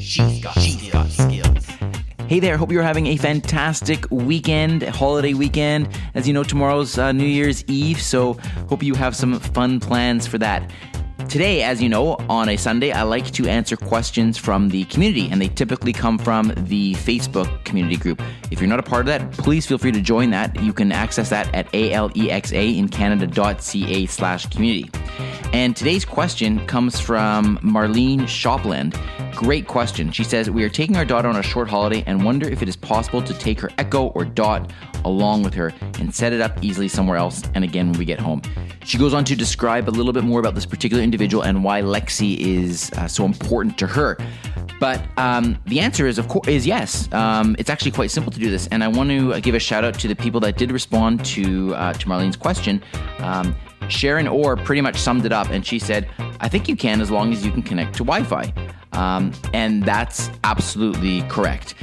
She's got, got skills. Hey there, hope you're having a fantastic weekend, holiday weekend. As you know, tomorrow's uh, New Year's Eve, so hope you have some fun plans for that. Today, as you know, on a Sunday, I like to answer questions from the community, and they typically come from the Facebook community group. If you're not a part of that, please feel free to join that. You can access that at alexaincanada.ca slash community. And today's question comes from Marlene Shopland. Great question. She says, We are taking our daughter on a short holiday and wonder if it is possible to take her Echo or Dot along with her and set it up easily somewhere else and again when we get home. She goes on to describe a little bit more about this particular individual and why Lexi is uh, so important to her. But um, the answer is, of course, is yes. Um, it's actually quite simple to do this, and I want to give a shout out to the people that did respond to uh, to Marlene's question. Um, Sharon Orr pretty much summed it up, and she said, "I think you can as long as you can connect to Wi-Fi," um, and that's absolutely correct.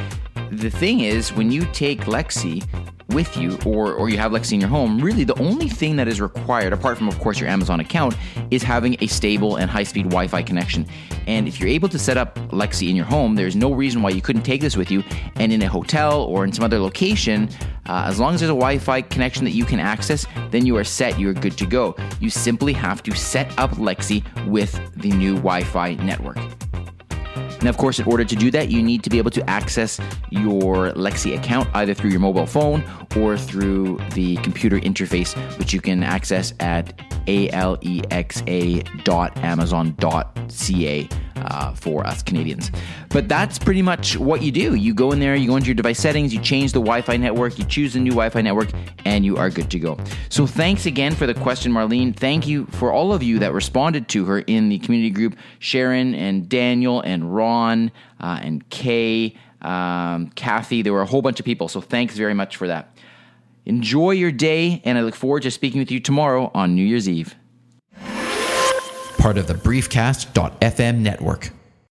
The thing is, when you take Lexi with you or, or you have Lexi in your home, really the only thing that is required, apart from, of course, your Amazon account, is having a stable and high speed Wi Fi connection. And if you're able to set up Lexi in your home, there's no reason why you couldn't take this with you. And in a hotel or in some other location, uh, as long as there's a Wi Fi connection that you can access, then you are set, you're good to go. You simply have to set up Lexi with the new Wi Fi network. And of course, in order to do that, you need to be able to access your Lexi account either through your mobile phone or through the computer interface, which you can access at alexa.amazon.ca uh, for us Canadians. But that's pretty much what you do. You go in there, you go into your device settings, you change the Wi Fi network, you choose a new Wi Fi network, and you are good to go. So thanks again for the question, Marlene. Thank you for all of you that responded to her in the community group Sharon and Daniel and Ron uh, and Kay, um, Kathy. There were a whole bunch of people. So thanks very much for that. Enjoy your day, and I look forward to speaking with you tomorrow on New Year's Eve. Part of the Briefcast.fm network.